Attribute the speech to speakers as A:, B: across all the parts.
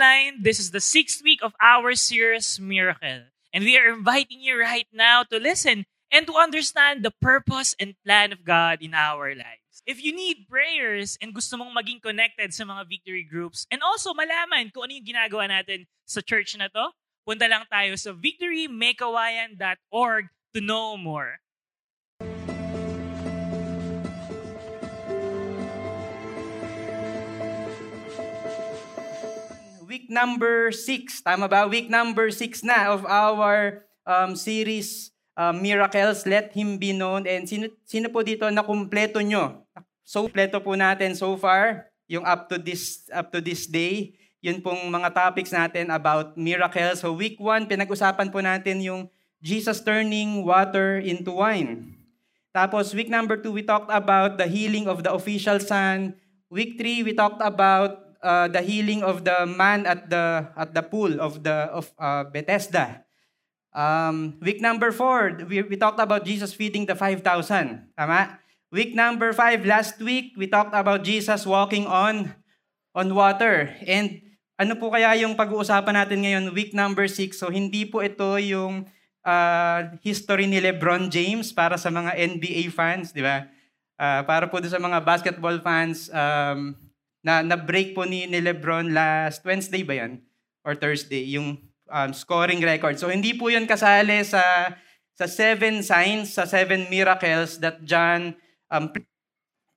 A: online. This is the sixth week of our series, Miracle. And we are inviting you right now to listen and to understand the purpose and plan of God in our lives. If you need prayers and gusto mong maging connected sa mga victory groups and also malaman kung ano yung ginagawa natin sa church na to, punta lang tayo sa victorymakeawayan.org to know more.
B: Number six. Tama ba? Week number six na of our um, series uh, Miracles, Let Him Be Known. And sino, sino po dito na kumpleto nyo? So, kumpleto po natin so far, yung up to this, up to this day. Yun pong mga topics natin about miracles. So week one, pinag-usapan po natin yung Jesus turning water into wine. Tapos week number two, we talked about the healing of the official son. Week three, we talked about uh, the healing of the man at the at the pool of the of uh, Bethesda. Um, week number four, we, we talked about Jesus feeding the 5,000. Tama? Week number five, last week, we talked about Jesus walking on on water. And ano po kaya yung pag-uusapan natin ngayon, week number six? So hindi po ito yung uh, history ni LeBron James para sa mga NBA fans, di ba? Uh, para po sa mga basketball fans, um, na na-break po ni, ni Lebron last Wednesday ba yan? Or Thursday, yung um, scoring record. So hindi po yun kasali sa sa seven signs, sa seven miracles that John um,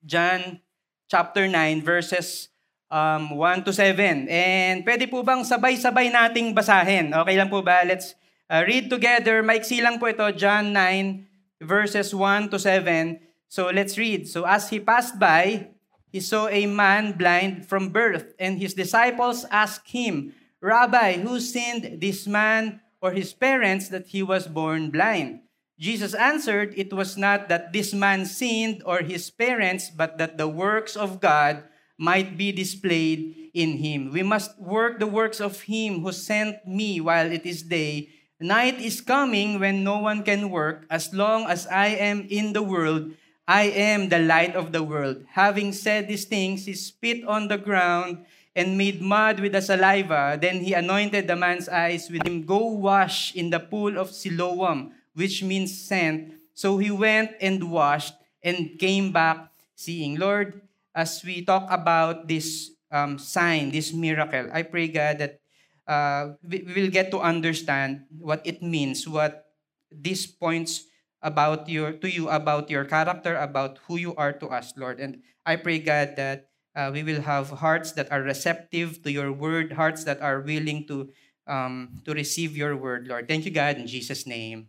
B: John chapter 9 verses um, 1 to 7. And pwede po bang sabay-sabay nating basahin? Okay lang po ba? Let's uh, read together. Maiksi lang po ito, John 9 verses 1 to 7. So let's read. So as he passed by, he saw a man blind from birth, and his disciples asked him, Rabbi, who sinned, this man or his parents, that he was born blind? Jesus answered, It was not that this man sinned or his parents, but that the works of God might be displayed in him. We must work the works of him who sent me while it is day. Night is coming when no one can work. As long as I am in the world, I am the light of the world. Having said these things, he spit on the ground and made mud with the saliva. Then he anointed the man's eyes with him. Go wash in the pool of Siloam, which means sent. So he went and washed and came back seeing. Lord, as we talk about this um, sign, this miracle, I pray, God, that uh, we, will get to understand what it means, what these points about your to you about your character, about who you are to us, Lord. And I pray, God, that uh, we will have hearts that are receptive to your word, hearts that are willing to um, to receive your word, Lord. Thank you, God, in Jesus' name.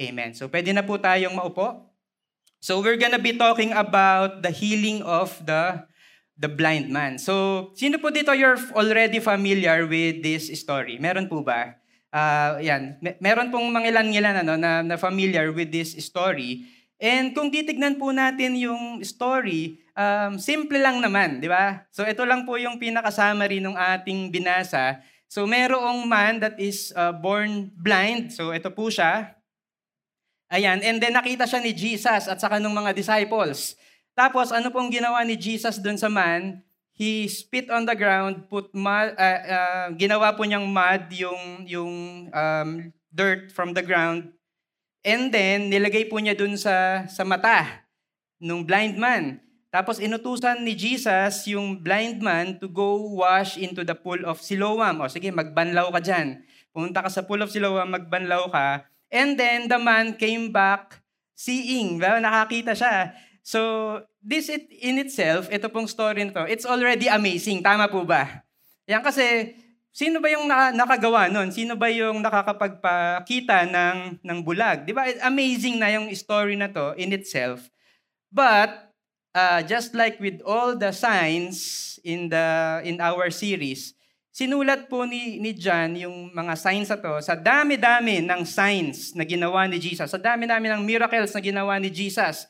B: Amen. So pwede na po tayong maupo. So we're gonna be talking about the healing of the the blind man. So, sino po dito you're already familiar with this story? Meron po ba? Uh, yan, meron pong mga ilan-ilan ano, na, na familiar with this story. And kung titignan po natin yung story, um, simple lang naman, di ba? So ito lang po yung pinaka-summary ng ating binasa. So merong man that is uh, born blind. So ito po siya. Ayan, and then nakita siya ni Jesus at saka ng mga disciples. Tapos ano pong ginawa ni Jesus doon sa man? He spit on the ground, put mud, uh, uh, ginawa po niyang mud yung, yung um, dirt from the ground, and then nilagay po niya dun sa, sa mata nung blind man. Tapos inutusan ni Jesus yung blind man to go wash into the pool of Siloam. O sige, magbanlaw ka dyan. Pumunta ka sa pool of Siloam, magbanlaw ka. And then the man came back seeing. Nakakita siya. So, this it, in itself, ito pong story nito, it's already amazing. Tama po ba? Yan kasi, sino ba yung nakagawa nun? Sino ba yung nakakapagpakita ng, ng bulag? Di ba? Amazing na yung story na to in itself. But, uh, just like with all the signs in, the, in our series, sinulat po ni, ni John yung mga signs na to sa dami-dami ng signs na ginawa ni Jesus, sa dami-dami ng miracles na ginawa ni Jesus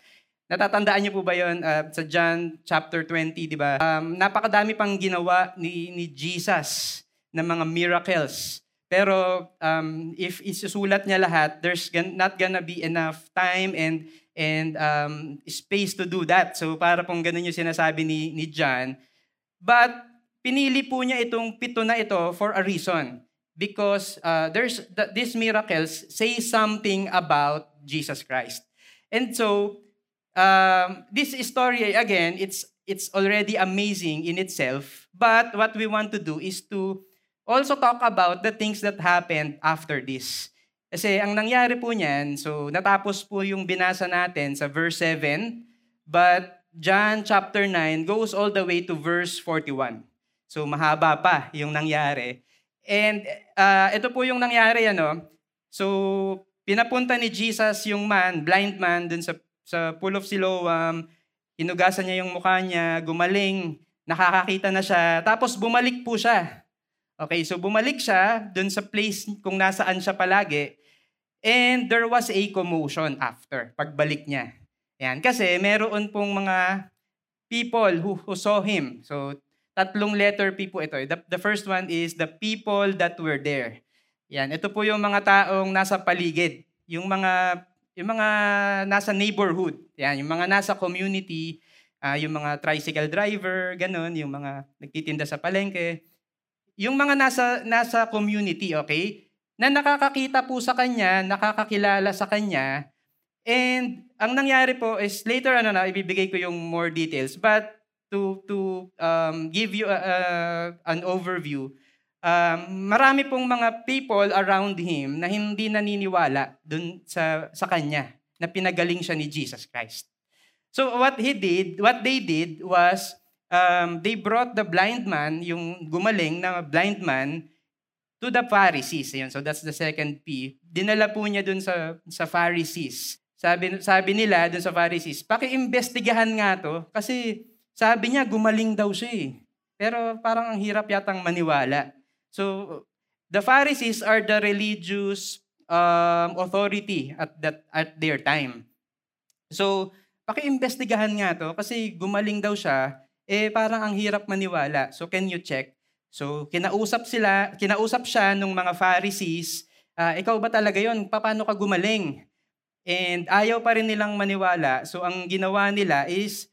B: Natatandaan niyo po ba yon uh, sa John chapter 20, di ba? Um, napakadami pang ginawa ni, ni Jesus ng mga miracles. Pero um, if isusulat niya lahat, there's not gonna be enough time and and um, space to do that. So para pong ganun yung sinasabi ni, ni John. But pinili po niya itong pito na ito for a reason. Because uh, there's th- these miracles say something about Jesus Christ. And so, um, this story, again, it's, it's already amazing in itself. But what we want to do is to also talk about the things that happened after this. Kasi ang nangyari po niyan, so natapos po yung binasa natin sa verse 7, but John chapter 9 goes all the way to verse 41. So mahaba pa yung nangyari. And uh, ito po yung nangyari ano. So pinapunta ni Jesus yung man, blind man dun sa sa pool of Siloam, hinugasan niya yung mukha niya, gumaling, nakakakita na siya, tapos bumalik po siya. Okay, so bumalik siya dun sa place kung nasaan siya palagi. And there was a commotion after, pagbalik niya. Yan, kasi meron pong mga people who, who saw him. So tatlong letter P po ito. The, the first one is the people that were there. Yan, ito po yung mga taong nasa paligid. Yung mga yung mga nasa neighborhood. Yan, yung mga nasa community, uh, yung mga tricycle driver, ganun, yung mga nagtitinda sa palengke. Yung mga nasa nasa community, okay? Na nakakakita po sa kanya, nakakakilala sa kanya. And ang nangyari po is later ano na ibibigay ko yung more details. But to to um, give you a, a, an overview, um, marami pong mga people around him na hindi naniniwala dun sa sa kanya na pinagaling siya ni Jesus Christ. So what he did, what they did was um, they brought the blind man, yung gumaling na blind man, to the Pharisees. Ayun, so that's the second P. Dinala po niya dun sa, sa Pharisees. Sabi, sabi nila dun sa Pharisees, paki-imbestigahan nga to kasi sabi niya, gumaling daw siya eh. Pero parang ang hirap yatang maniwala. So, the Pharisees are the religious um, authority at that at their time. So, paki-imbestigahan nga to kasi gumaling daw siya, eh parang ang hirap maniwala. So, can you check? So, kinausap sila, kinausap siya nung mga Pharisees, uh, ikaw ba talaga yon? Paano ka gumaling? And ayaw pa rin nilang maniwala. So, ang ginawa nila is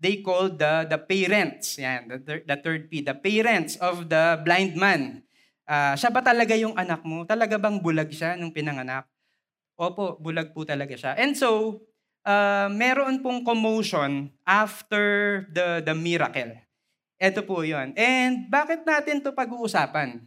B: they called the, the parents, yan, the, thir- the third P, the parents of the blind man. Uh, siya ba talaga yung anak mo? Talaga bang bulag siya nung pinanganak? Opo, bulag po talaga siya. And so, uh, meron pong commotion after the, the miracle. Ito po yon. And bakit natin to pag-uusapan?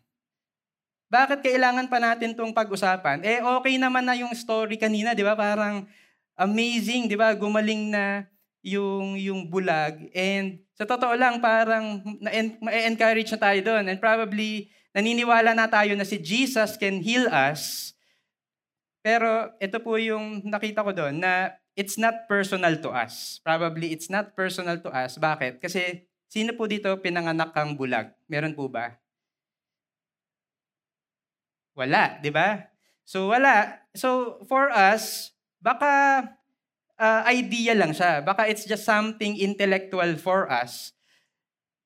B: Bakit kailangan pa natin tong pag-usapan? Eh, okay naman na yung story kanina, di ba? Parang amazing, di ba? Gumaling na yung, yung bulag. And sa totoo lang, parang ma-encourage na tayo doon. And probably, naniniwala na tayo na si Jesus can heal us. Pero ito po yung nakita ko doon na it's not personal to us. Probably it's not personal to us. Bakit? Kasi sino po dito pinanganak kang bulag? Meron po ba? Wala, di ba? So wala. So for us, baka uh, idea lang siya. Baka it's just something intellectual for us.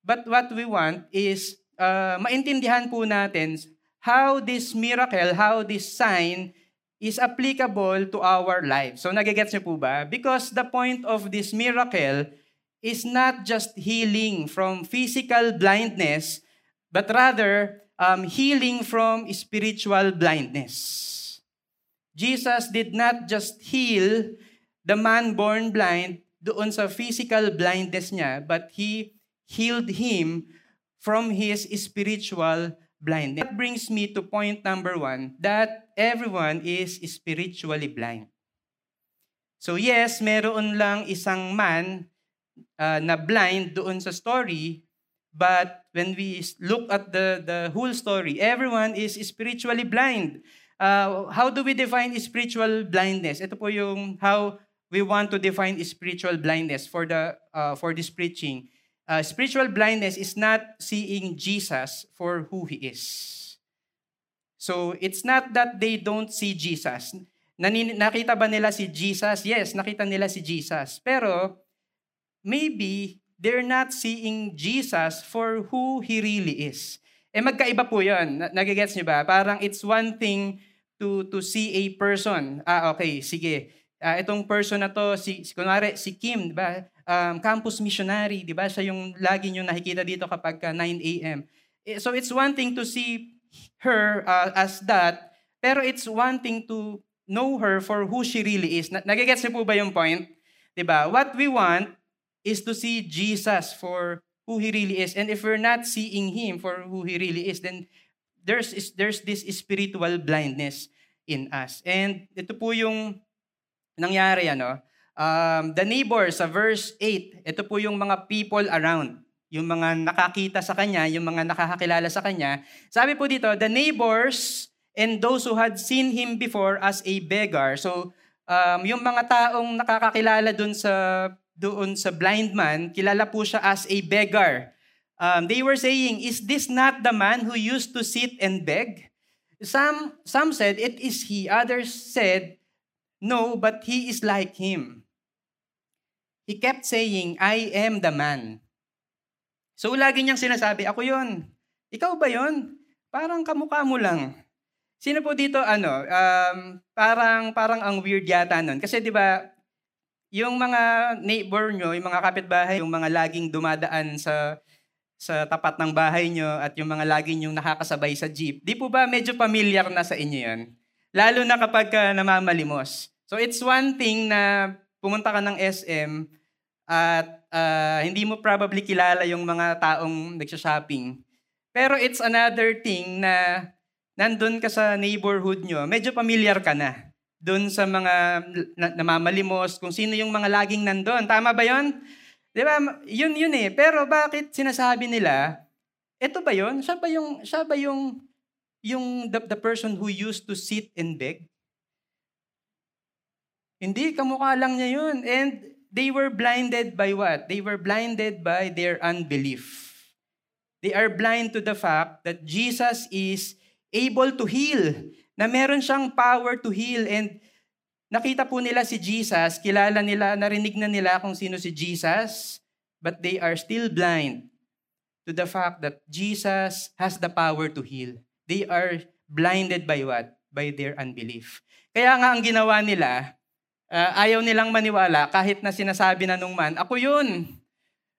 B: But what we want is uh, maintindihan po natin how this miracle, how this sign is applicable to our life. So nagigets niyo po ba? Because the point of this miracle is not just healing from physical blindness, but rather um, healing from spiritual blindness. Jesus did not just heal the man born blind doon sa physical blindness niya, but he healed him from his spiritual blindness. That brings me to point number one, that everyone is spiritually blind. So yes, meron lang isang man uh, na blind doon sa story, but when we look at the, the whole story, everyone is spiritually blind. Uh, how do we define spiritual blindness? Ito po yung how we want to define spiritual blindness for the uh, for this preaching. Uh, spiritual blindness is not seeing Jesus for who he is. So it's not that they don't see Jesus. Nanin- nakita ba nila si Jesus? Yes, nakita nila si Jesus. Pero maybe they're not seeing Jesus for who he really is. Eh magkaiba po 'yon. Nagigets niyo ba? Parang it's one thing to to see a person. Ah okay, sige uh, itong person na to, si, si kunwari, si Kim, di ba? Um, campus missionary, di ba? Siya yung lagi nyo nakikita dito kapag 9 a.m. So it's one thing to see her uh, as that, pero it's one thing to know her for who she really is. Nagigets niyo po ba yung point? 'Di ba? What we want is to see Jesus for who he really is. And if we're not seeing him for who he really is, then there's there's this spiritual blindness in us. And ito po yung nangyari ano. Um, the neighbors sa verse 8, ito po yung mga people around yung mga nakakita sa kanya, yung mga nakakakilala sa kanya. Sabi po dito, the neighbors and those who had seen him before as a beggar. So, um, yung mga taong nakakakilala dun sa, doon sa blind man, kilala po siya as a beggar. Um, they were saying, is this not the man who used to sit and beg? Some, some said, it is he. Others said, no, but he is like him. He kept saying, I am the man. So lagi niyang sinasabi, ako yon. Ikaw ba yon? Parang kamukha mo lang. Sino po dito ano, um, parang parang ang weird yata nun. Kasi 'di ba, yung mga neighbor nyo, yung mga kapitbahay, yung mga laging dumadaan sa sa tapat ng bahay nyo at yung mga laging yung nakakasabay sa jeep, di po ba medyo familiar na sa inyo yon? Lalo na kapag ka namamalimos. So it's one thing na pumunta ka ng SM at uh, hindi mo probably kilala yung mga taong nagsha-shopping. Pero it's another thing na nandun ka sa neighborhood nyo, medyo familiar ka na. Doon sa mga namamalimos, kung sino yung mga laging nandun. Tama ba yon? Di ba? Yun yun eh. Pero bakit sinasabi nila, eto ba yon? Siya ba yung, siya ba yung, yung the, the person who used to sit and beg? Hindi, kamukha lang niya yun. And they were blinded by what? They were blinded by their unbelief. They are blind to the fact that Jesus is able to heal, na meron siyang power to heal. And nakita po nila si Jesus, kilala nila, narinig na nila kung sino si Jesus, but they are still blind to the fact that Jesus has the power to heal. They are blinded by what? By their unbelief. Kaya nga ang ginawa nila, uh, ayaw nilang maniwala kahit na sinasabi na nung man, ako yun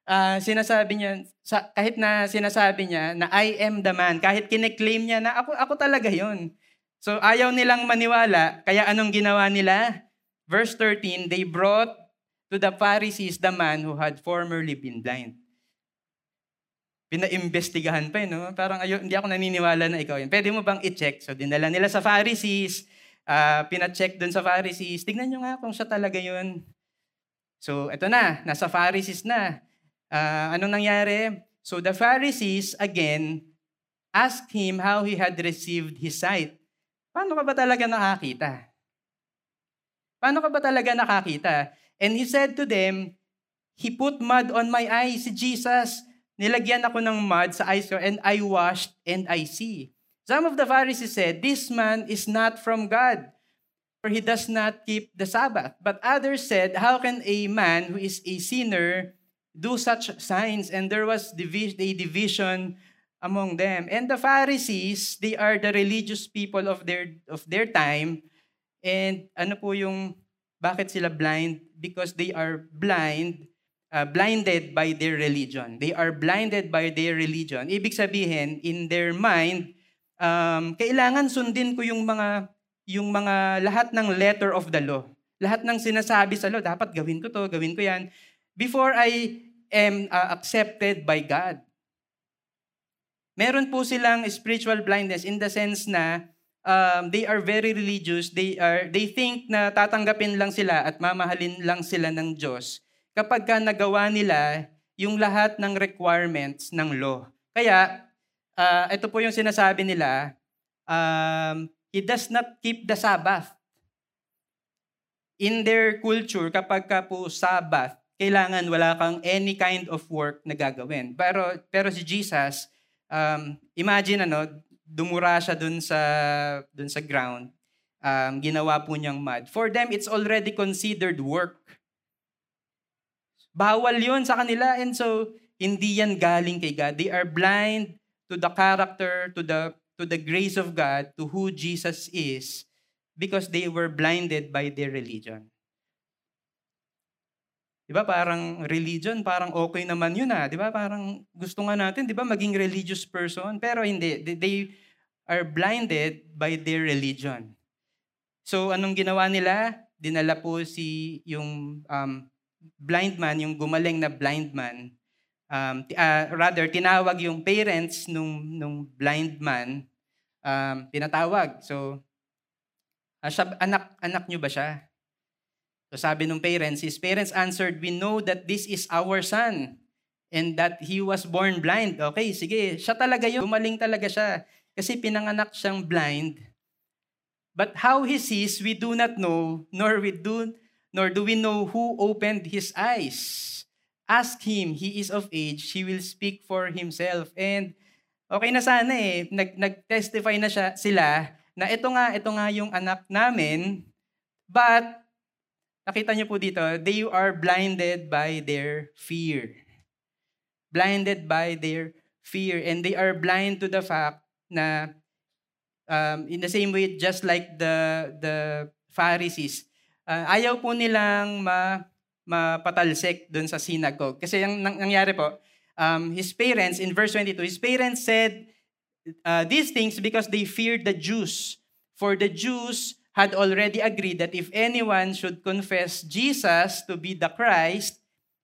B: uh, sinasabi niya, sa, kahit na sinasabi niya na I am the man, kahit kine-claim niya na ako, ako talaga yon. So ayaw nilang maniwala, kaya anong ginawa nila? Verse 13, they brought to the Pharisees the man who had formerly been blind. Pinaimbestigahan pa, eh, no? Parang ayo, hindi ako naniniwala na ikaw yun. Pwede mo bang i-check? So dinala nila sa Pharisees, uh, pina-check dun sa Pharisees. Tignan nyo nga kung siya talaga yun. So, ito na, nasa Pharisees na uh, anong nangyari? So the Pharisees, again, asked him how he had received his sight. Paano ka ba talaga nakakita? Paano ka ba talaga nakakita? And he said to them, He put mud on my eyes, si Jesus. Nilagyan ako ng mud sa eyes ko and I washed and I see. Some of the Pharisees said, This man is not from God, for he does not keep the Sabbath. But others said, How can a man who is a sinner do such signs and there was a division among them and the pharisees they are the religious people of their of their time and ano po yung bakit sila blind because they are blind uh, blinded by their religion they are blinded by their religion ibig sabihin in their mind um, kailangan sundin ko yung mga yung mga lahat ng letter of the law lahat ng sinasabi sa law dapat gawin ko to gawin ko yan before I am uh, accepted by God. Meron po silang spiritual blindness in the sense na um, they are very religious. They are they think na tatanggapin lang sila at mamahalin lang sila ng Diyos kapag ka nagawa nila yung lahat ng requirements ng law. Kaya uh, ito po yung sinasabi nila, um, he does not keep the Sabbath. In their culture, kapag ka po Sabbath, kailangan wala kang any kind of work na gagawin. Pero, pero si Jesus, um, imagine ano, dumura siya dun sa, dun sa ground, um, ginawa po niyang mud. For them, it's already considered work. Bawal yon sa kanila and so hindi yan galing kay God. They are blind to the character, to the to the grace of God, to who Jesus is because they were blinded by their religion. Di ba parang religion, parang okay naman yun ah. Di ba parang gusto nga natin, di ba maging religious person. Pero hindi, they are blinded by their religion. So anong ginawa nila? Dinala po si yung um, blind man, yung gumaling na blind man. Um, uh, rather, tinawag yung parents nung, nung blind man, um, tinatawag. So, uh, anak, anak nyo ba siya? So sabi ng parents, his parents answered, We know that this is our son and that he was born blind. Okay, sige, siya talaga yun. Gumaling talaga siya kasi pinanganak siyang blind. But how he sees, we do not know, nor we do, nor do we know who opened his eyes. Ask him, he is of age, he will speak for himself. And okay na sana eh, nag, nag-testify na siya, sila na ito nga, ito nga yung anak namin, but Nakita niyo po dito, they are blinded by their fear. Blinded by their fear. And they are blind to the fact na um, in the same way, just like the, the Pharisees, uh, ayaw po nilang ma, mapatalsik doon sa synagogue. Kasi yung nangyari po, um, his parents, in verse 22, his parents said uh, these things because they feared the Jews. For the Jews had already agreed that if anyone should confess Jesus to be the Christ,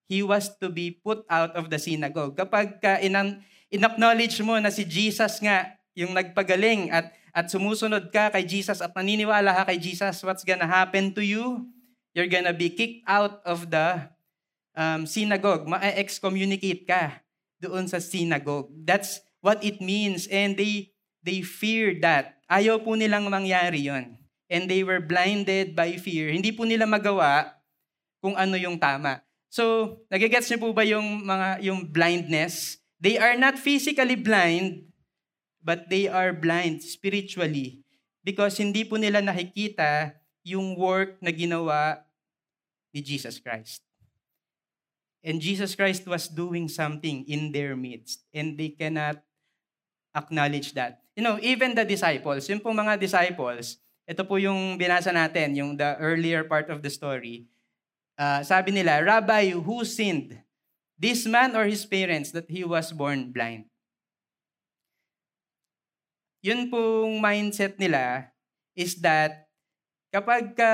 B: he was to be put out of the synagogue. Kapag ka inan, in-acknowledge mo na si Jesus nga yung nagpagaling at, at sumusunod ka kay Jesus at naniniwala ka kay Jesus, what's gonna happen to you? You're gonna be kicked out of the um, synagogue. Ma-excommunicate ka doon sa synagogue. That's what it means. And they, they fear that. Ayaw po nilang mangyari yon and they were blinded by fear. Hindi po nila magawa kung ano yung tama. So, nagigets niyo po ba yung mga yung blindness? They are not physically blind, but they are blind spiritually because hindi po nila nakikita yung work na ginawa ni Jesus Christ. And Jesus Christ was doing something in their midst and they cannot acknowledge that. You know, even the disciples, yung pong mga disciples, ito po yung binasa natin, yung the earlier part of the story. Uh, sabi nila, Rabbi, who sinned? This man or his parents that he was born blind? Yun pong mindset nila is that kapag ka,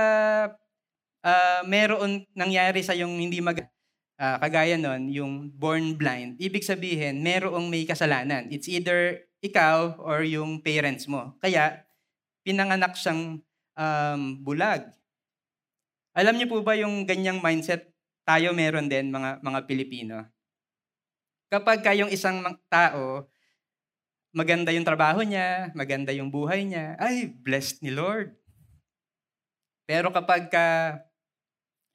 B: uh, meron nangyari sa yung hindi mag uh, kagaya nun, yung born blind, ibig sabihin, merong may kasalanan. It's either ikaw or yung parents mo. Kaya, pinanganak siyang um, bulag. Alam niyo po ba yung ganyang mindset tayo meron din mga mga Pilipino? Kapag kayong isang tao, maganda yung trabaho niya, maganda yung buhay niya, ay, blessed ni Lord. Pero kapag ka,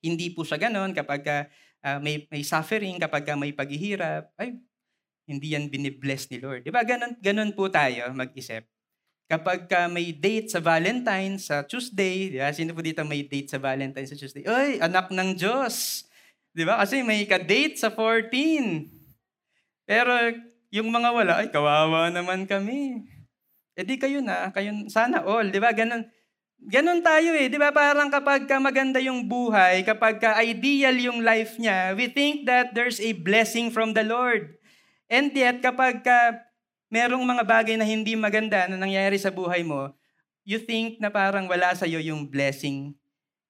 B: hindi po siya ganon, kapag ka, uh, may, may suffering, kapag ka may paghihirap, ay, hindi yan binibless ni Lord. Di ba? Ganon, ganon po tayo mag-isip. Kapag ka may date sa Valentine, sa Tuesday, di ba? sino po dito may date sa Valentine sa Tuesday? Ay, anak ng Diyos. Di ba? Kasi may ka-date sa 14. Pero yung mga wala, ay, kawawa naman kami. E di kayo na, kayo, sana all. Di ba? Ganon, ganon tayo eh. Di ba? Parang kapag ka maganda yung buhay, kapag ka ideal yung life niya, we think that there's a blessing from the Lord. And yet, kapag ka merong mga bagay na hindi maganda na nangyayari sa buhay mo, you think na parang wala sa iyo yung blessing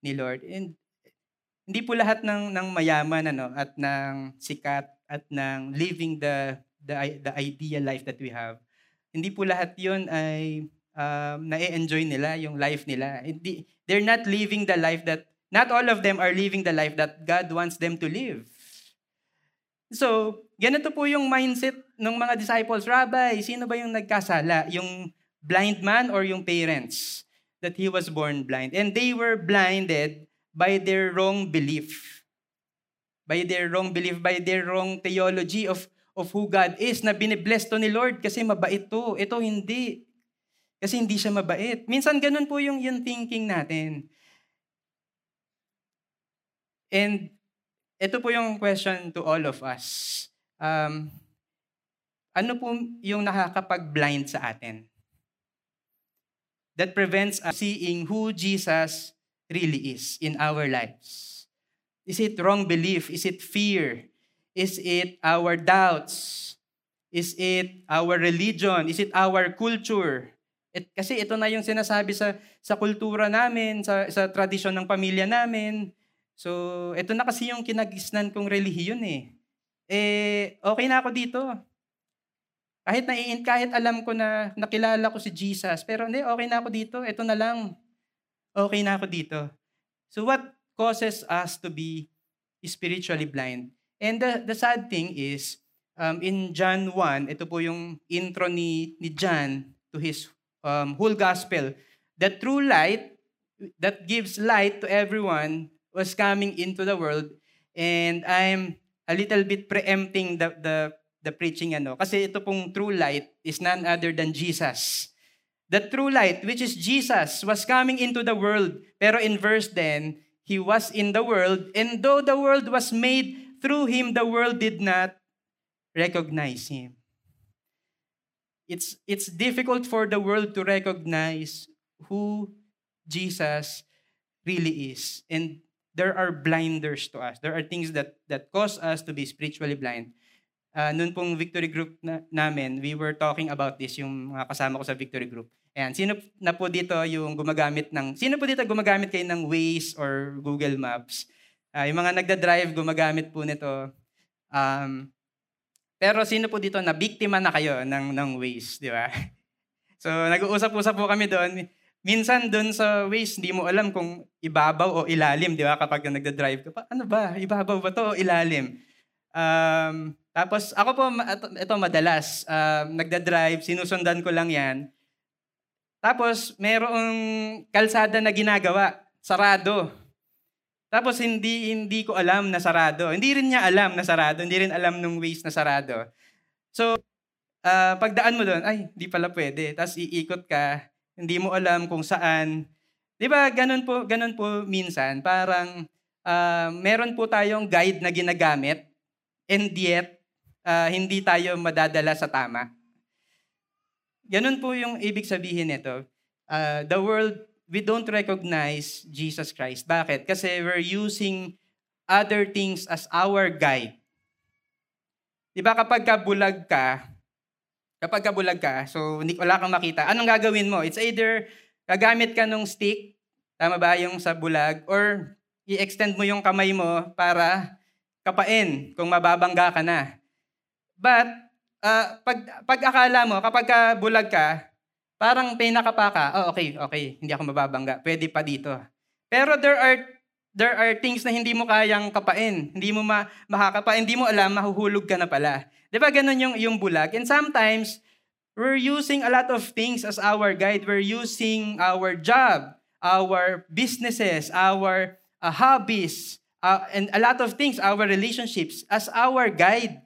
B: ni Lord. And hindi po lahat ng ng mayaman ano at ng sikat at ng living the the the ideal life that we have. Hindi po lahat 'yon ay um, na-enjoy nila yung life nila. Hindi, they're not living the life that not all of them are living the life that God wants them to live. So, ganito po yung mindset ng mga disciples. Rabbi, sino ba yung nagkasala? Yung blind man or yung parents that he was born blind? And they were blinded by their wrong belief. By their wrong belief, by their wrong theology of, of who God is, na binibless to ni Lord kasi mabait to. Ito hindi. Kasi hindi siya mabait. Minsan ganun po yung, yung thinking natin. And ito po yung question to all of us. Um, ano po yung nakakapag-blind sa atin? That prevents us seeing who Jesus really is in our lives. Is it wrong belief? Is it fear? Is it our doubts? Is it our religion? Is it our culture? It, kasi ito na yung sinasabi sa sa kultura namin, sa sa tradisyon ng pamilya namin. So, ito na kasi yung kinagisnan kong relihiyon eh. Eh, okay na ako dito. Kahit na kahit alam ko na nakilala ko si Jesus, pero hindi, okay na ako dito. Ito na lang. Okay na ako dito. So what causes us to be spiritually blind? And the, the sad thing is, um, in John 1, ito po yung intro ni, ni John to his um, whole gospel. The true light that gives light to everyone was coming into the world and I'm a little bit preempting the, the, the preaching ano. Kasi ito pong true light is none other than Jesus. The true light, which is Jesus, was coming into the world. Pero in verse 10, He was in the world, and though the world was made through Him, the world did not recognize him. It's, it's difficult for the world to recognize who Jesus really is. And there are blinders to us. There are things that, that cause us to be spiritually blind. Uh, noon pong victory group na, namin, we were talking about this, yung mga kasama ko sa victory group. Ayan, sino na po dito yung gumagamit ng, sino po dito gumagamit kayo ng Waze or Google Maps? Uh, yung mga nagda-drive, gumagamit po nito. Um, pero sino po dito na biktima na kayo ng, ng waste, di ba? So, nag-uusap-usap po kami doon. Minsan doon sa waste, hindi mo alam kung ibabaw o ilalim, di ba? Kapag nagda-drive ka pa, ano ba? Ibabaw ba to o ilalim? Um, tapos ako po, ito madalas, um, nagda-drive, sinusundan ko lang yan. Tapos, merong kalsada na ginagawa, sarado. Tapos hindi hindi ko alam na sarado. Hindi rin niya alam na sarado. Hindi rin alam nung ways na sarado. So, uh, pagdaan mo doon, ay, hindi pala pwede. Tapos iikot ka, hindi mo alam kung saan. 'Di ba? Ganun po, ganun po minsan. Parang uh, meron po tayong guide na ginagamit and yet uh, hindi tayo madadala sa tama. Ganun po yung ibig sabihin nito. Uh, the world we don't recognize Jesus Christ. Bakit? Kasi we're using other things as our guide. Di ba kapag kabulag ka, kapag kabulag ka, so wala kang makita, anong gagawin mo? It's either gagamit ka nung stick, tama ba yung sa bulag, or i-extend mo yung kamay mo para kapain kung mababangga ka na. But, uh, pag, pag akala mo, kapag ka bulag ka, Parang pinakapa ka, oh okay, okay, hindi ako mababangga, pwede pa dito. Pero there are there are things na hindi mo kayang kapain, hindi mo ma, makakapa, hindi mo alam, mahuhulog ka na pala. Di ba ganun yung, yung bulag? And sometimes, we're using a lot of things as our guide. We're using our job, our businesses, our uh, hobbies, uh, and a lot of things, our relationships, as our guide.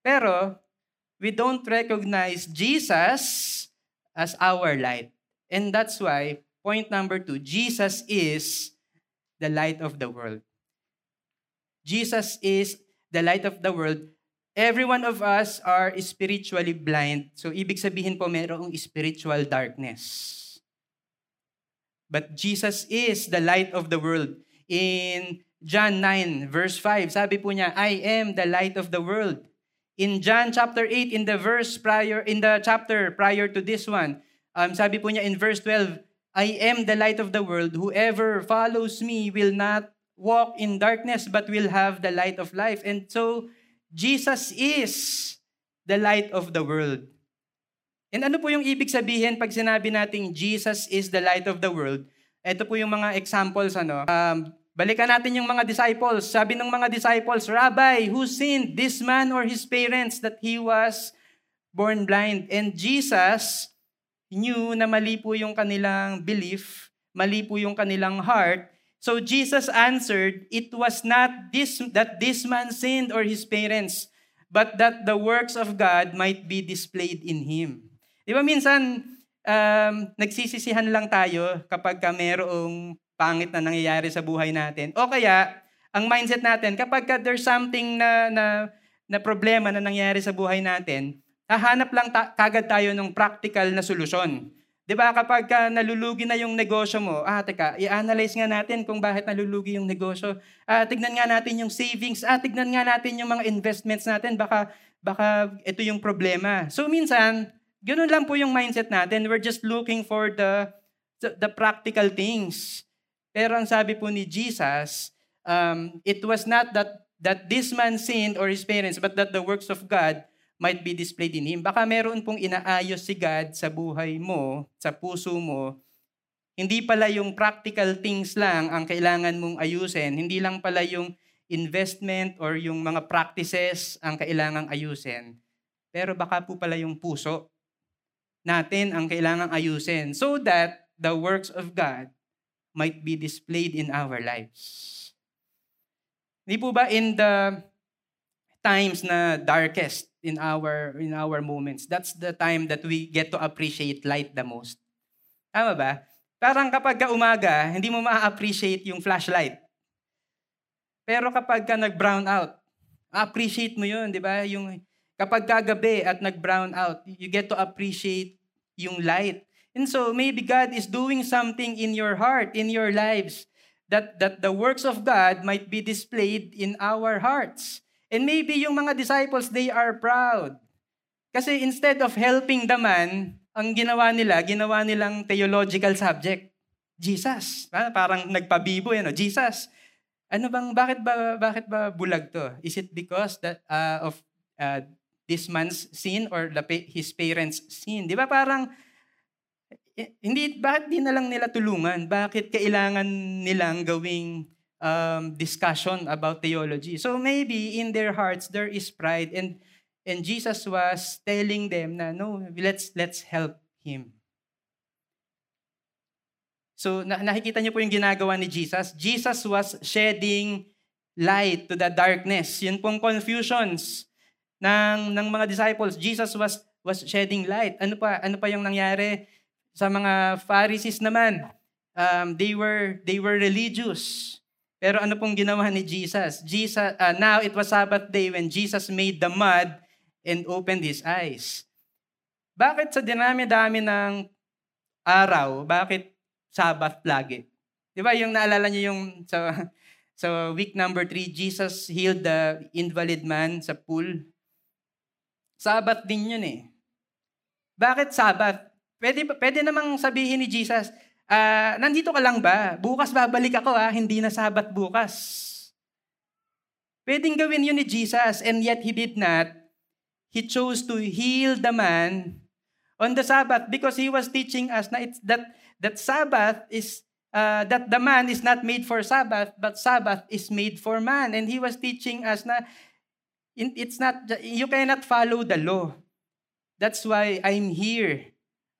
B: Pero, we don't recognize Jesus as our light. And that's why, point number two, Jesus is the light of the world. Jesus is the light of the world. Every one of us are spiritually blind. So, ibig sabihin po, mayroong spiritual darkness. But Jesus is the light of the world. In John 9, verse 5, sabi po niya, I am the light of the world. In John chapter 8, in the verse prior, in the chapter prior to this one, um, sabi po niya in verse 12, I am the light of the world. Whoever follows me will not walk in darkness, but will have the light of life. And so, Jesus is the light of the world. And ano po yung ibig sabihin pag sinabi nating Jesus is the light of the world? Ito po yung mga examples, ano. Um, Balikan natin yung mga disciples. Sabi ng mga disciples, Rabbi, who sinned, this man or his parents, that he was born blind? And Jesus knew na mali po yung kanilang belief, mali po yung kanilang heart. So Jesus answered, it was not this that this man sinned or his parents, but that the works of God might be displayed in him. Di ba minsan, um, nagsisisihan lang tayo kapag ka merong pangit na nangyayari sa buhay natin. O kaya, ang mindset natin, kapag ka there's something na, na, na problema na nangyayari sa buhay natin, hahanap lang ta- kagad tayo ng practical na solusyon. Di ba kapag ka nalulugi na yung negosyo mo, ah teka, i-analyze nga natin kung bakit nalulugi yung negosyo. Ah, tignan nga natin yung savings, ah, tignan nga natin yung mga investments natin, baka, baka ito yung problema. So minsan, ganun lang po yung mindset natin. We're just looking for the, the, the practical things. Pero ang sabi po ni Jesus, um, it was not that, that this man sinned or his parents, but that the works of God might be displayed in him. Baka meron pong inaayos si God sa buhay mo, sa puso mo. Hindi pala yung practical things lang ang kailangan mong ayusin. Hindi lang pala yung investment or yung mga practices ang kailangang ayusin. Pero baka po pala yung puso natin ang kailangang ayusin so that the works of God might be displayed in our lives. Hindi po ba in the times na darkest, in our in our moments. That's the time that we get to appreciate light the most. Tama ba? Parang kapag ka umaga, hindi mo ma-appreciate yung flashlight. Pero kapag ka nag-brown out, appreciate mo yun, di ba? Yung kapag kagabi at nag-brown out, you get to appreciate yung light. And so maybe God is doing something in your heart, in your lives, that, that the works of God might be displayed in our hearts. And maybe yung mga disciples, they are proud. Kasi instead of helping the man, ang ginawa nila, ginawa nilang theological subject. Jesus. Parang nagpabibo yan, no? Jesus. Ano bang, bakit ba, bakit ba bulag to? Is it because that, uh, of uh, this man's sin or the, his parents' sin? Di ba parang, hindi, bakit di na lang nila tulungan? Bakit kailangan nilang gawing um, discussion about theology. So maybe in their hearts there is pride and and Jesus was telling them na no, let's let's help him. So na- nakikita niyo po yung ginagawa ni Jesus. Jesus was shedding light to the darkness. Yun pong confusions ng ng mga disciples. Jesus was was shedding light. Ano pa ano pa yung nangyari sa mga Pharisees naman? Um, they were they were religious. Pero ano pong ginawa ni Jesus? Jesus uh, now it was Sabbath day when Jesus made the mud and opened his eyes. Bakit sa dinami-dami ng araw, bakit Sabbath lagi? 'Di ba yung naalala niyo yung sa sa week number 3, Jesus healed the invalid man sa pool. Sabbath din yun eh. Bakit Sabbath? Pwede, pwede namang sabihin ni Jesus, uh, nandito ka lang ba? Bukas babalik ako ha, hindi na sabat bukas. Pwedeng gawin yun ni Jesus and yet He did not. He chose to heal the man on the Sabbath because He was teaching us na it's that, that Sabbath is, uh, that the man is not made for Sabbath, but Sabbath is made for man. And He was teaching us na it's not, you cannot follow the law. That's why I'm here.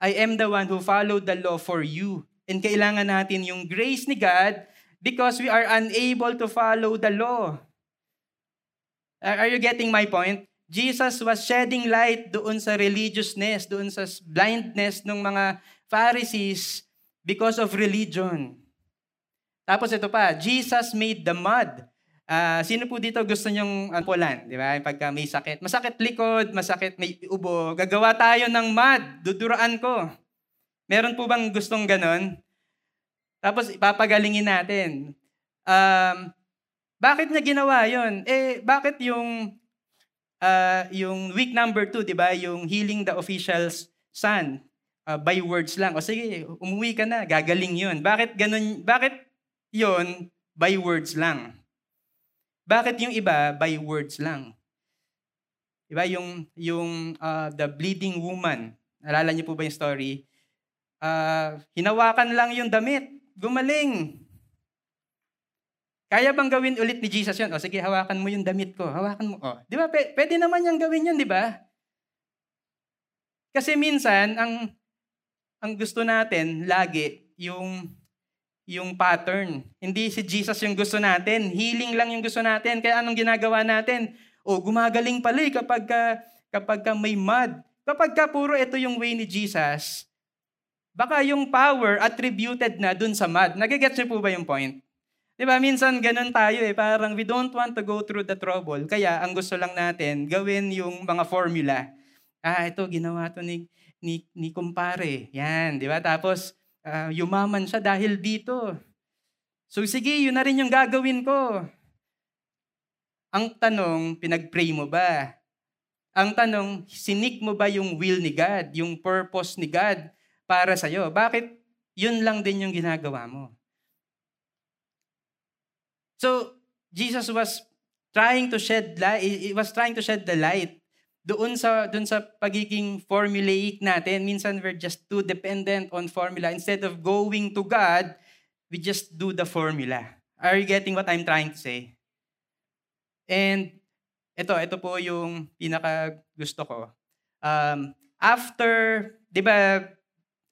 B: I am the one who followed the law for you. And kailangan natin yung grace ni God because we are unable to follow the law. Are you getting my point? Jesus was shedding light doon sa religiousness, doon sa blindness ng mga Pharisees because of religion. Tapos ito pa, Jesus made the mud. Uh, sino po dito gusto nyong ampulan? Di ba? Pagka may sakit. Masakit likod, masakit may ubo. Gagawa tayo ng mud. Duduraan ko. Meron po bang gustong ganon? Tapos ipapagalingin natin. Um, bakit niya ginawa yon? Eh, bakit yung uh, yung week number two, di ba? Yung healing the official's son uh, by words lang. O sige, umuwi ka na, gagaling yun. Bakit ganun, bakit yon by words lang? Bakit yung iba by words lang? Diba yung, yung uh, the bleeding woman, nalala niyo po ba yung story? uh, hinawakan lang yung damit, gumaling. Kaya bang gawin ulit ni Jesus yun? O sige, hawakan mo yung damit ko. Hawakan mo. O, di ba? P- pwede naman yung gawin yun, di ba? Kasi minsan, ang, ang gusto natin lagi, yung, yung pattern. Hindi si Jesus yung gusto natin. Healing lang yung gusto natin. Kaya anong ginagawa natin? O, gumagaling pala eh kapag, ka, kapag ka may mud. Kapag ka puro ito yung way ni Jesus, baka yung power attributed na dun sa mud. Nagigets niyo po ba yung point? Di ba, minsan ganun tayo eh, parang we don't want to go through the trouble. Kaya ang gusto lang natin, gawin yung mga formula. Ah, ito, ginawa to ni, ni, ni kumpare. Yan, di ba? Tapos, uh, yumaman siya dahil dito. So sige, yun na rin yung gagawin ko. Ang tanong, pinag-pray mo ba? Ang tanong, sinik mo ba yung will ni God, yung purpose ni God para sa'yo? Bakit yun lang din yung ginagawa mo? So, Jesus was trying to shed light, he was trying to shed the light doon sa doon sa pagiging formulaic natin. Minsan we're just too dependent on formula. Instead of going to God, we just do the formula. Are you getting what I'm trying to say? And ito, ito po yung pinaka gusto ko. Um, after, di ba,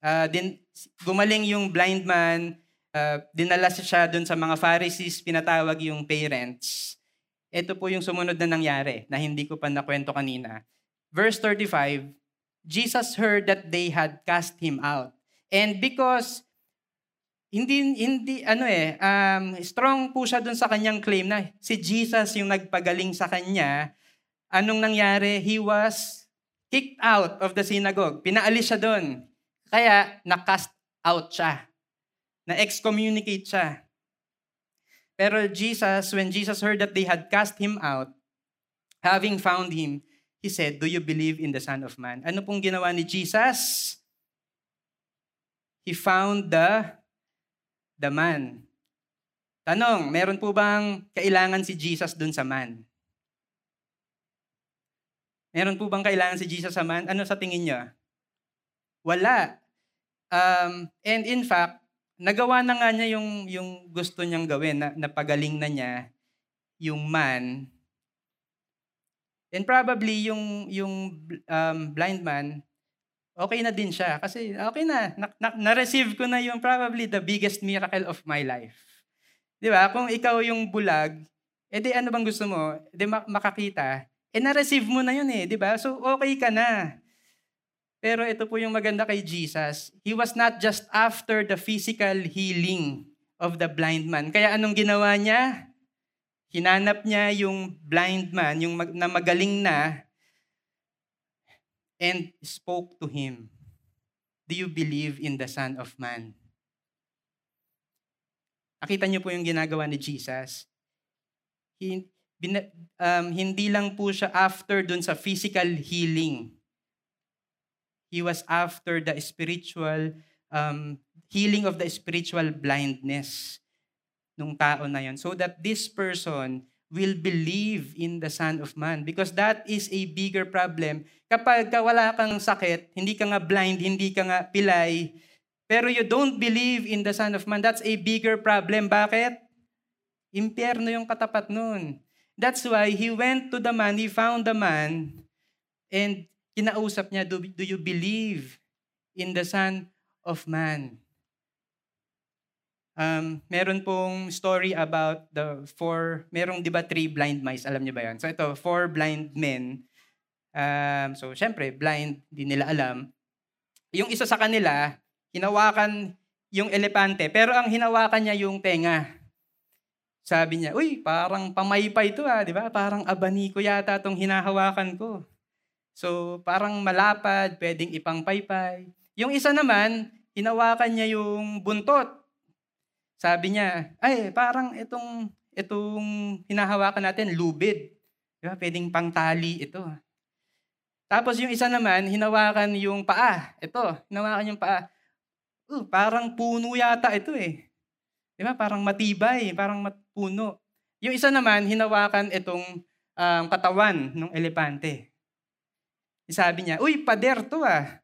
B: uh, din, gumaling yung blind man, uh, dinala siya doon sa mga Pharisees, pinatawag yung parents. Ito po yung sumunod na nangyari na hindi ko pa nakwento kanina. Verse 35, Jesus heard that they had cast him out. And because hindi hindi ano eh um, strong po siya doon sa kanyang claim na si Jesus yung nagpagaling sa kanya, anong nangyari? He was kicked out of the synagogue. Pinaalis siya doon. Kaya na-cast out siya. Na-excommunicate siya. Pero Jesus, when Jesus heard that they had cast him out, having found him, he said, Do you believe in the Son of Man? Ano pong ginawa ni Jesus? He found the, the man. Tanong, meron po bang kailangan si Jesus dun sa man? Meron po bang kailangan si Jesus sa man? Ano sa tingin niyo? Wala. Um, and in fact, nagawa na nga niya yung, yung gusto niyang gawin, na, napagaling na niya yung man. And probably yung, yung um, blind man, okay na din siya. Kasi okay na, na, na, na-receive ko na yung probably the biggest miracle of my life. Di ba? Kung ikaw yung bulag, edi ano bang gusto mo? Edi makakita. Eh na-receive mo na yun eh, di ba? So okay ka na. Pero ito po yung maganda kay Jesus. He was not just after the physical healing of the blind man. Kaya anong ginawa niya? Hinanap niya yung blind man, yung mag- na magaling na, and spoke to him. Do you believe in the Son of Man? Nakita niyo po yung ginagawa ni Jesus. He, bin, um, hindi lang po siya after dun sa physical healing He was after the spiritual um, healing of the spiritual blindness nung tao na yon so that this person will believe in the Son of Man. Because that is a bigger problem. Kapag wala kang sakit, hindi ka nga blind, hindi ka nga pilay, pero you don't believe in the Son of Man, that's a bigger problem. Bakit? Impyerno yung katapat nun. That's why he went to the man, he found the man, and kinausap niya, do, do you believe in the Son of Man? Um, meron pong story about the four, merong di ba three blind mice, alam niyo ba yan? So ito, four blind men. Um, so syempre, blind, hindi nila alam. Yung isa sa kanila, hinawakan yung elepante, pero ang hinawakan niya yung tenga. Sabi niya, uy, parang pamaypay to ah, di ba? Parang abaniko yata itong hinahawakan ko. So, parang malapad, pwedeng ipangpaypay. Yung isa naman, hinawakan niya yung buntot. Sabi niya, ay, parang itong, itong hinahawakan natin, lubid. Diba? Pwedeng pangtali ito. Tapos yung isa naman, hinawakan yung paa. Ito, hinawakan yung paa. Uh, parang puno yata ito eh. Di ba? Parang matibay, parang puno. Yung isa naman, hinawakan itong um, katawan ng elepante. Sabi niya, uy, pader to ah.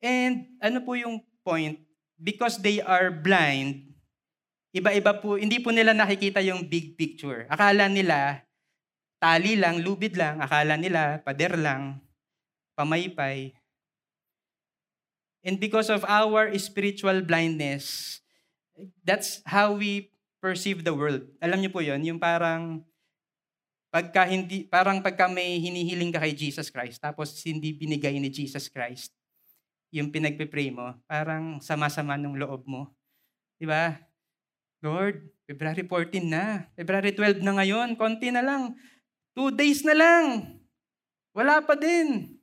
B: And ano po yung point? Because they are blind, iba-iba po, hindi po nila nakikita yung big picture. Akala nila, tali lang, lubid lang. Akala nila, pader lang, pamaypay. And because of our spiritual blindness, that's how we perceive the world. Alam niyo po yon yung parang Pagka hindi, parang pagka may hinihiling ka kay Jesus Christ, tapos hindi binigay ni Jesus Christ, yung pinagpipray mo, parang sama-sama ng loob mo. Di ba? Lord, February 14 na. February 12 na ngayon. Konti na lang. Two days na lang. Wala pa din.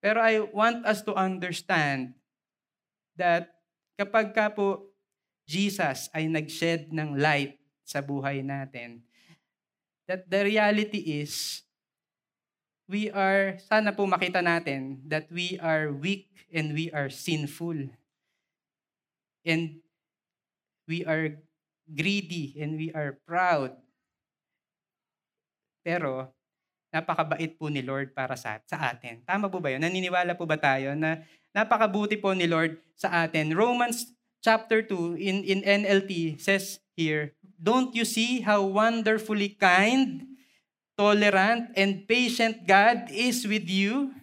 B: Pero I want us to understand that kapag ka po Jesus ay nag-shed ng light sa buhay natin, that the reality is, we are, sana po makita natin that we are weak and we are sinful. And we are greedy and we are proud. Pero, napakabait po ni Lord para sa, sa atin. Tama po ba yun? Naniniwala po ba tayo na napakabuti po ni Lord sa atin? Romans chapter 2 in, in NLT says here, Don't you see how wonderfully kind, tolerant, and patient God is with you?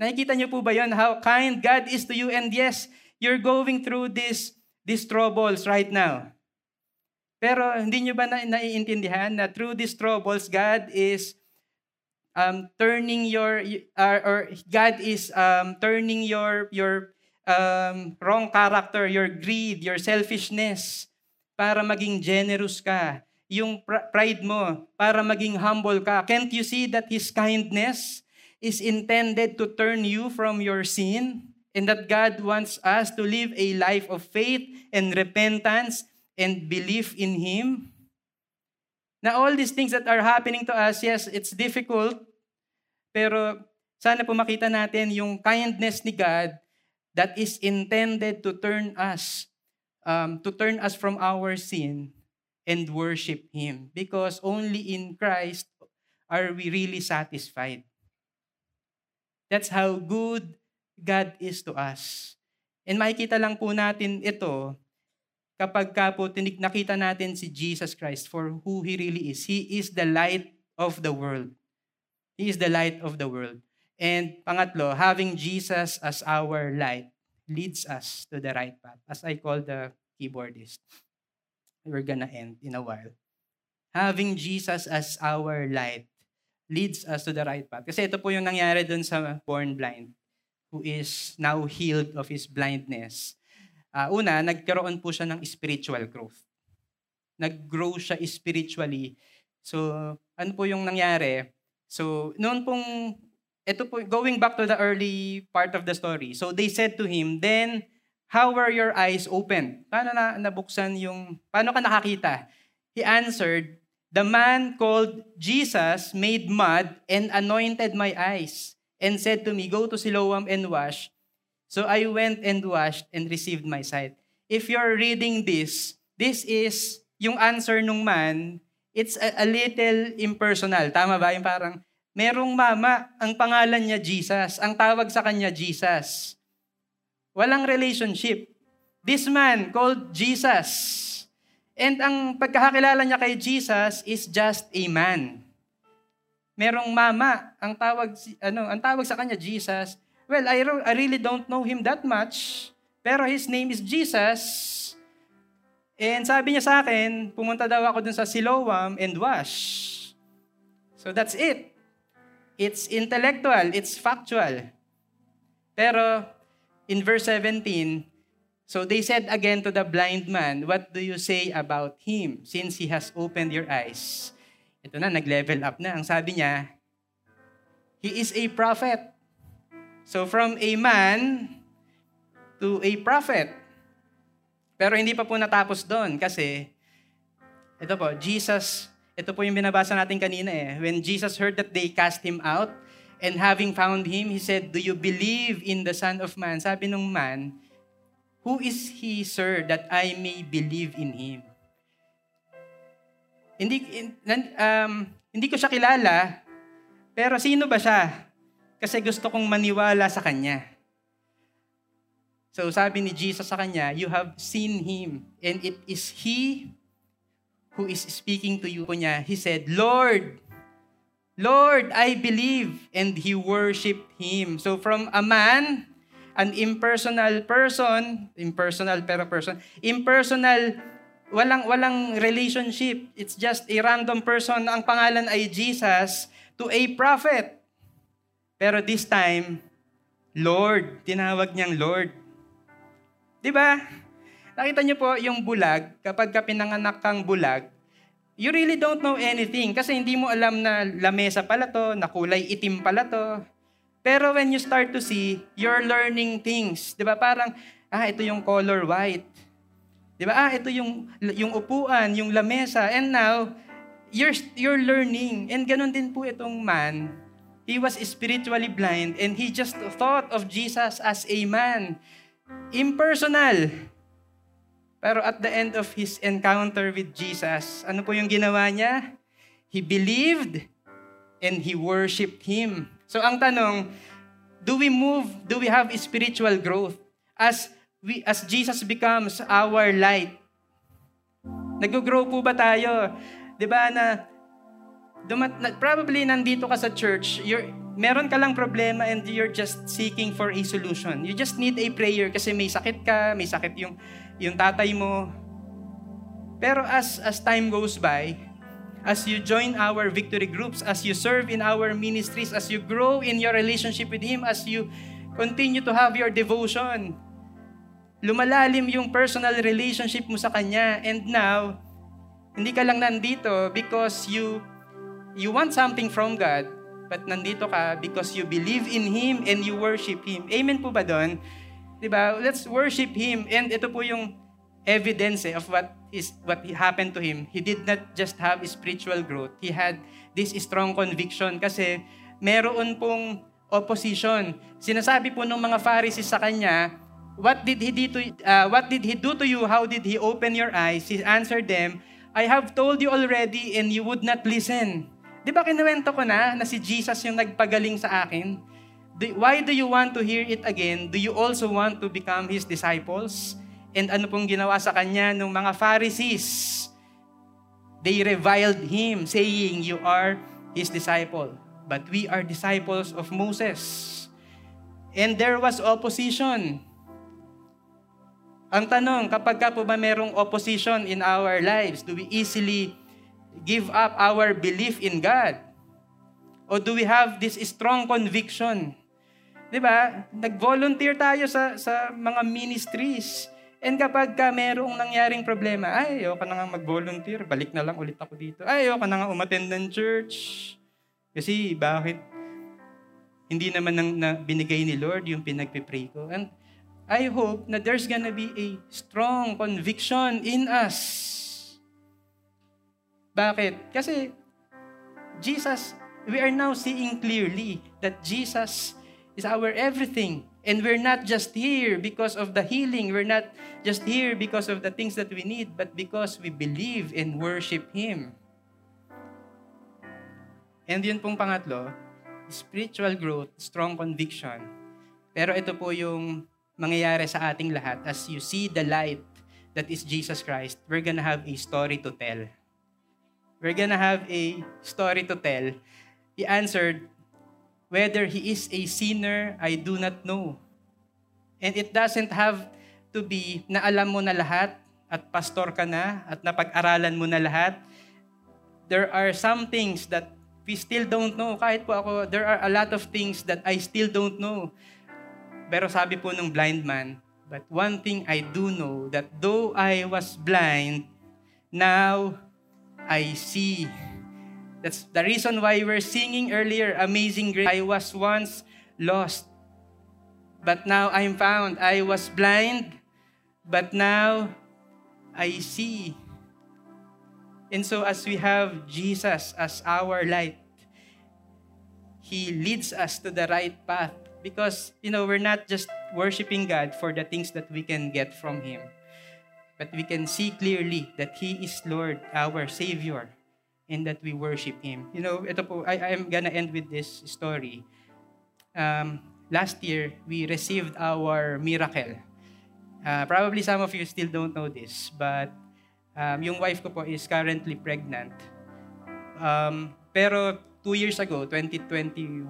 B: Nakikita niyo po ba yon How kind God is to you? And yes, you're going through this, these troubles right now. Pero hindi niyo ba na, naiintindihan na through these troubles, God is um, turning your uh, or God is um, turning your your um, wrong character, your greed, your selfishness para maging generous ka. Yung pr- pride mo para maging humble ka. Can't you see that His kindness is intended to turn you from your sin? And that God wants us to live a life of faith and repentance and belief in Him? Na all these things that are happening to us, yes, it's difficult, pero sana po makita natin yung kindness ni God that is intended to turn us, um, to turn us from our sin and worship Him. Because only in Christ are we really satisfied. That's how good God is to us. And makikita lang po natin ito kapag ka po tinig, nakita natin si Jesus Christ for who He really is. He is the light of the world. He is the light of the world. And pangatlo, having Jesus as our light leads us to the right path. As I call the keyboardist. We're gonna end in a while. Having Jesus as our light leads us to the right path. Kasi ito po yung nangyari dun sa born blind who is now healed of his blindness. Uh, una, nagkaroon po siya ng spiritual growth. Nag-grow siya spiritually. So, ano po yung nangyari? So, noon pong, ito po, going back to the early part of the story. So, they said to him, then, how were your eyes opened? Paano na nabuksan yung, paano ka nakakita? He answered, the man called Jesus made mud and anointed my eyes and said to me, go to Siloam and wash. So I went and washed and received my sight. If you're reading this, this is yung answer nung man, it's a, a little impersonal. Tama ba? Yung parang, merong mama, ang pangalan niya Jesus. Ang tawag sa kanya Jesus. Walang relationship. This man called Jesus. And ang pagkakakilala niya kay Jesus is just a man. Merong mama, ang tawag ano, ang tawag sa kanya Jesus. Well, I, I really don't know him that much, pero his name is Jesus. And sabi niya sa akin, pumunta daw ako dun sa Siloam and wash. So that's it. It's intellectual, it's factual. Pero in verse 17, so they said again to the blind man, What do you say about him since he has opened your eyes? Ito na, nag-level up na. Ang sabi niya, He is a prophet. So from a man to a prophet. Pero hindi pa po natapos doon kasi ito po, Jesus, ito po yung binabasa natin kanina eh. When Jesus heard that they cast him out and having found him, he said, Do you believe in the Son of Man? Sabi nung man, Who is he, sir, that I may believe in him? Hindi, um, hindi ko siya kilala, pero sino ba siya? Kasi gusto kong maniwala sa Kanya. So sabi ni Jesus sa kanya, you have seen Him and it is He who is speaking to you. Niya, he said, Lord, Lord, I believe. And he worshiped Him. So from a man, an impersonal person, impersonal pero person, impersonal, walang, walang relationship. It's just a random person. Ang pangalan ay Jesus to a prophet. Pero this time, Lord, tinawag niyang Lord. 'Di ba? Nakita niyo po yung bulag, kapag ka pinanganak kang bulag, you really don't know anything kasi hindi mo alam na lamesa pala to, na kulay itim pala to. Pero when you start to see, you're learning things. Di ba? Parang, ah, ito yung color white. Di ba? Ah, ito yung, yung upuan, yung lamesa. And now, you're, you're learning. And ganun din po itong man. He was spiritually blind and he just thought of Jesus as a man. Impersonal. Pero at the end of his encounter with Jesus, ano po yung ginawa niya? He believed and he worshiped Him. So ang tanong, do we move, do we have spiritual growth as we as Jesus becomes our light? Nag-grow po ba tayo? 'Di ba na, dumat, na probably nandito ka sa church, you're meron ka lang problema and you're just seeking for a solution. You just need a prayer kasi may sakit ka, may sakit yung yung tatay mo. Pero as as time goes by, as you join our victory groups, as you serve in our ministries, as you grow in your relationship with Him, as you continue to have your devotion, lumalalim yung personal relationship mo sa Kanya. And now, hindi ka lang nandito because you you want something from God, but nandito ka because you believe in Him and you worship Him. Amen po ba doon? Diba? Let's worship Him. And ito po yung evidence eh, of what is what happened to him. He did not just have spiritual growth. He had this strong conviction kasi meron pong opposition. Sinasabi po ng mga Pharisees sa kanya, what did he do to, uh, what did he do to you? How did he open your eyes? He answered them, I have told you already and you would not listen. Di ba kinuwento ko na na si Jesus yung nagpagaling sa akin? Why do you want to hear it again? Do you also want to become His disciples? And ano pong ginawa sa kanya ng mga Pharisees? They reviled him, saying, You are his disciple. But we are disciples of Moses. And there was opposition. Ang tanong, kapag ka po ba merong opposition in our lives, do we easily give up our belief in God? Or do we have this strong conviction? 'Di ba? Nag-volunteer tayo sa sa mga ministries. And kapag ka merong nangyaring problema, ay, ayoko na nga mag-volunteer, balik na lang ulit ako dito. Ay, ayoko na nga umattend ng church. Kasi bakit hindi naman nang, na binigay ni Lord yung pinagpipray ko. And I hope na there's gonna be a strong conviction in us. Bakit? Kasi Jesus, we are now seeing clearly that Jesus is our everything. And we're not just here because of the healing. We're not just here because of the things that we need, but because we believe and worship Him. And yun pong pangatlo, spiritual growth, strong conviction. Pero ito po yung mangyayari sa ating lahat as you see the light that is Jesus Christ, we're gonna have a story to tell. We're gonna have a story to tell. He answered, Whether he is a sinner, I do not know. And it doesn't have to be na alam mo na lahat at pastor ka na at napag-aralan mo na lahat. There are some things that we still don't know. Kahit po ako, there are a lot of things that I still don't know. Pero sabi po ng blind man, but one thing I do know, that though I was blind, now I see. That's the reason why we're singing earlier, Amazing Grace. I was once lost, but now I'm found. I was blind, but now I see. And so as we have Jesus as our light, He leads us to the right path because, you know, we're not just worshiping God for the things that we can get from Him, but we can see clearly that He is Lord, our Savior, and that we worship Him. You know, ito po, I, I'm gonna end with this story. Um, last year, we received our miracle. Uh, probably some of you still don't know this, but um, yung wife ko po is currently pregnant. Um, pero two years ago, 2021,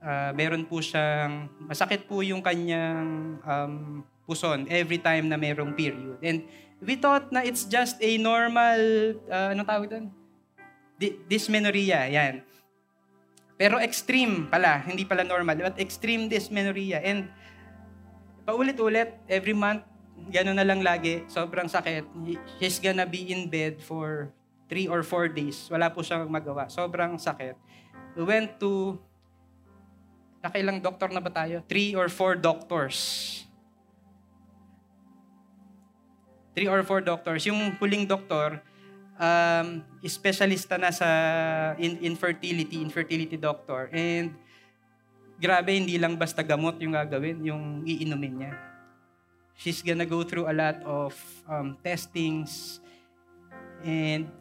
B: uh, meron po siyang, masakit po yung kanyang um, puson every time na merong period. And we thought na it's just a normal, uh, anong tawag doon? Dysmenorrhea, yan. Pero extreme pala, hindi pala normal, but extreme dysmenorrhea. And paulit-ulit, every month, gano'n na lang lagi, sobrang sakit. He's gonna be in bed for three or four days. Wala po siyang magawa. Sobrang sakit. We went to, nakailang doktor na ba tayo? Three or four doctors. Three or four doctors. Yung huling doktor, um, specialista na sa in, infertility, infertility doctor. And grabe, hindi lang basta gamot yung gagawin, yung iinumin niya. She's gonna go through a lot of um, testings. And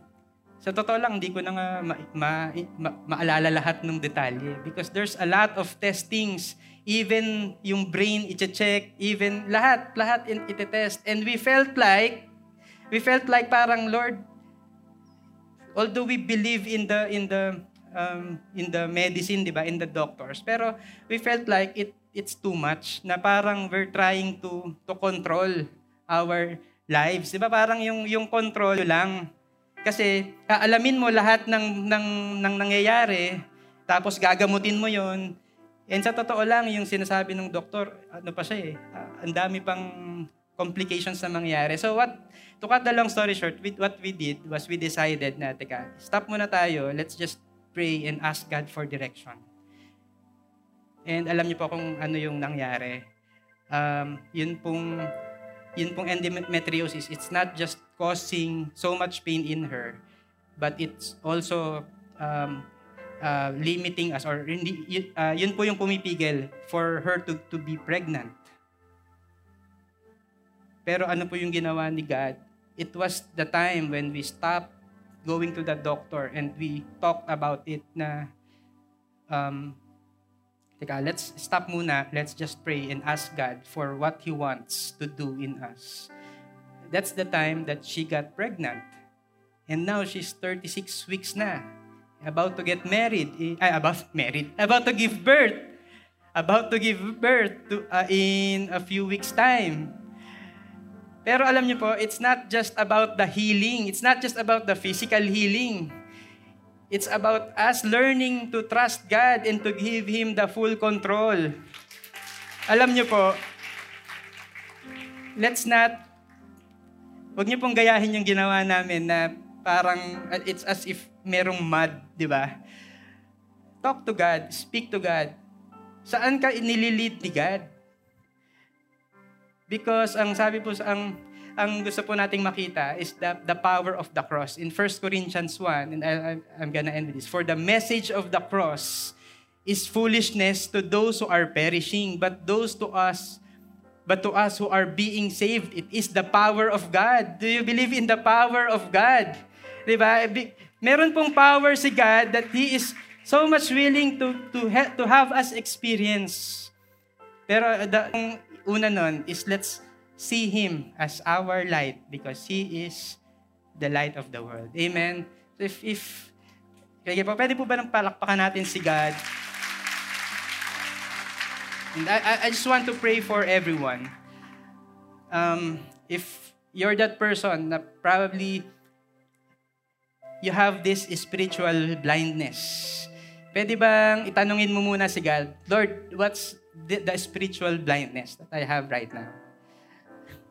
B: sa totoo lang, hindi ko na nga ma- ma- ma- maalala lahat ng detalye. Because there's a lot of testings. Even yung brain, iti-check. Even lahat, lahat in- iti-test. And we felt like, we felt like parang, Lord, although we believe in the, in the, um, in the medicine, di ba, in the doctors, pero we felt like it, it's too much, na parang we're trying to, to control our lives. Di ba, parang yung, yung control lang, kasi aalamin mo lahat ng, ng, ng nangyayari, tapos gagamutin mo yon. And sa totoo lang, yung sinasabi ng doktor, ano pa siya eh, uh, ang dami pang complications na mangyayari. So what, to cut the long story short, we, what we did was we decided na, teka, stop muna tayo, let's just pray and ask God for direction. And alam niyo po kung ano yung nangyari. Um, yun pong yun pong endometriosis, it's not just causing so much pain in her, but it's also um, uh, limiting us or hindi, uh, yun po yung pumipigil for her to, to be pregnant. Pero ano po yung ginawa ni God? It was the time when we stopped going to the doctor and we talked about it na um, Teka, let's stop muna. Let's just pray and ask God for what He wants to do in us. That's the time that she got pregnant. And now she's 36 weeks na. About to get married. Ay, about married. About to give birth. About to give birth to, uh, in a few weeks' time. Pero alam niyo po, it's not just about the healing. It's not just about the physical healing. It's about us learning to trust God and to give Him the full control. Alam niyo po, let's not, wag niyo pong gayahin yung ginawa namin na parang it's as if merong mud, di ba? Talk to God, speak to God. Saan ka inililid ni God? Because ang sabi po ang ang gusto po nating makita is the, the power of the cross. In 1 Corinthians 1, and I, I'm gonna end with this. For the message of the cross is foolishness to those who are perishing, but those to us, but to us who are being saved, it is the power of God. Do you believe in the power of God? Diba? Meron pong power si God that He is so much willing to, to, ha- to have us experience. Pero the, una nun is let's see Him as our light because He is the light of the world. Amen? So if, if kaya po, pwede po ba nang palakpakan natin si God? And I, I just want to pray for everyone. Um, if you're that person na probably you have this spiritual blindness, pwede bang itanungin mo muna si God, Lord, what's the, the spiritual blindness that I have right now?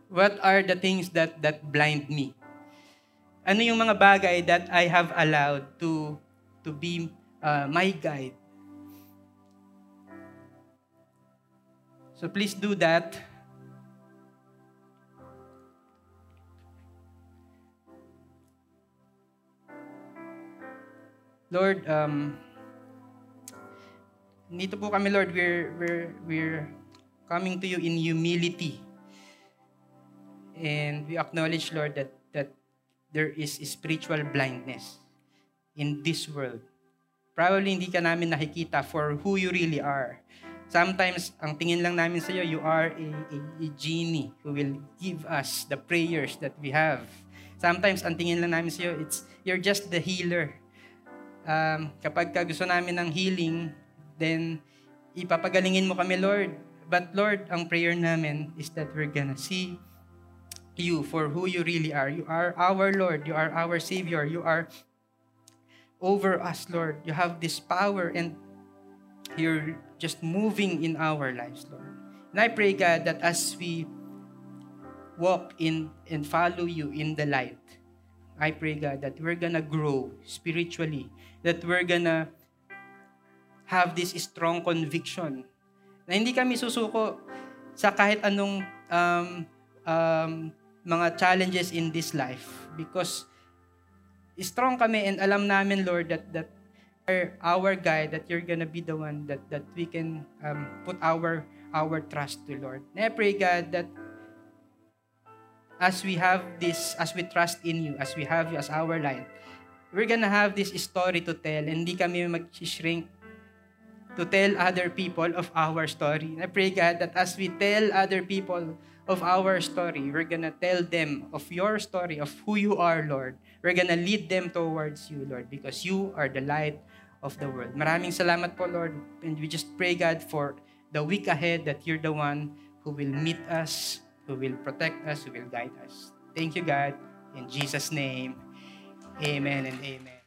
B: What are the things that that blind me? Ano yung mga bagay that I have allowed to to be uh, my guide? So please do that. Lord, um, dito po kami, Lord, we're, we're, we're coming to you in humility. And we acknowledge, Lord, that, that there is spiritual blindness in this world. Probably hindi ka namin nakikita for who you really are. Sometimes, ang tingin lang namin sa iyo, you are a, a, a genie who will give us the prayers that we have. Sometimes, ang tingin lang namin sa iyo, it's, you're just the healer. Um, kapag ka gusto namin ng healing, then ipapagalingin mo kami, Lord. But Lord, ang prayer namin is that we're gonna see you for who you really are. You are our Lord. You are our Savior. You are over us, Lord. You have this power and you're just moving in our lives, Lord. And I pray, God, that as we walk in and follow you in the light, I pray, God, that we're gonna grow spiritually, that we're gonna have this strong conviction na hindi kami susuko sa kahit anong um, um, mga challenges in this life because strong kami and alam namin Lord that that are our guide that you're gonna be the one that that we can um, put our our trust to Lord. And I pray God that as we have this, as we trust in you, as we have you as our light, we're gonna have this story to tell. and Hindi kami mag-shrink to tell other people of our story. I pray, God, that as we tell other people of our story, we're gonna tell them of your story, of who you are, Lord. We're gonna lead them towards you, Lord, because you are the light of the world. Maraming salamat po, Lord. And we just pray, God, for the week ahead that you're the one who will meet us, who will protect us, who will guide us. Thank you, God. In Jesus' name, amen and amen.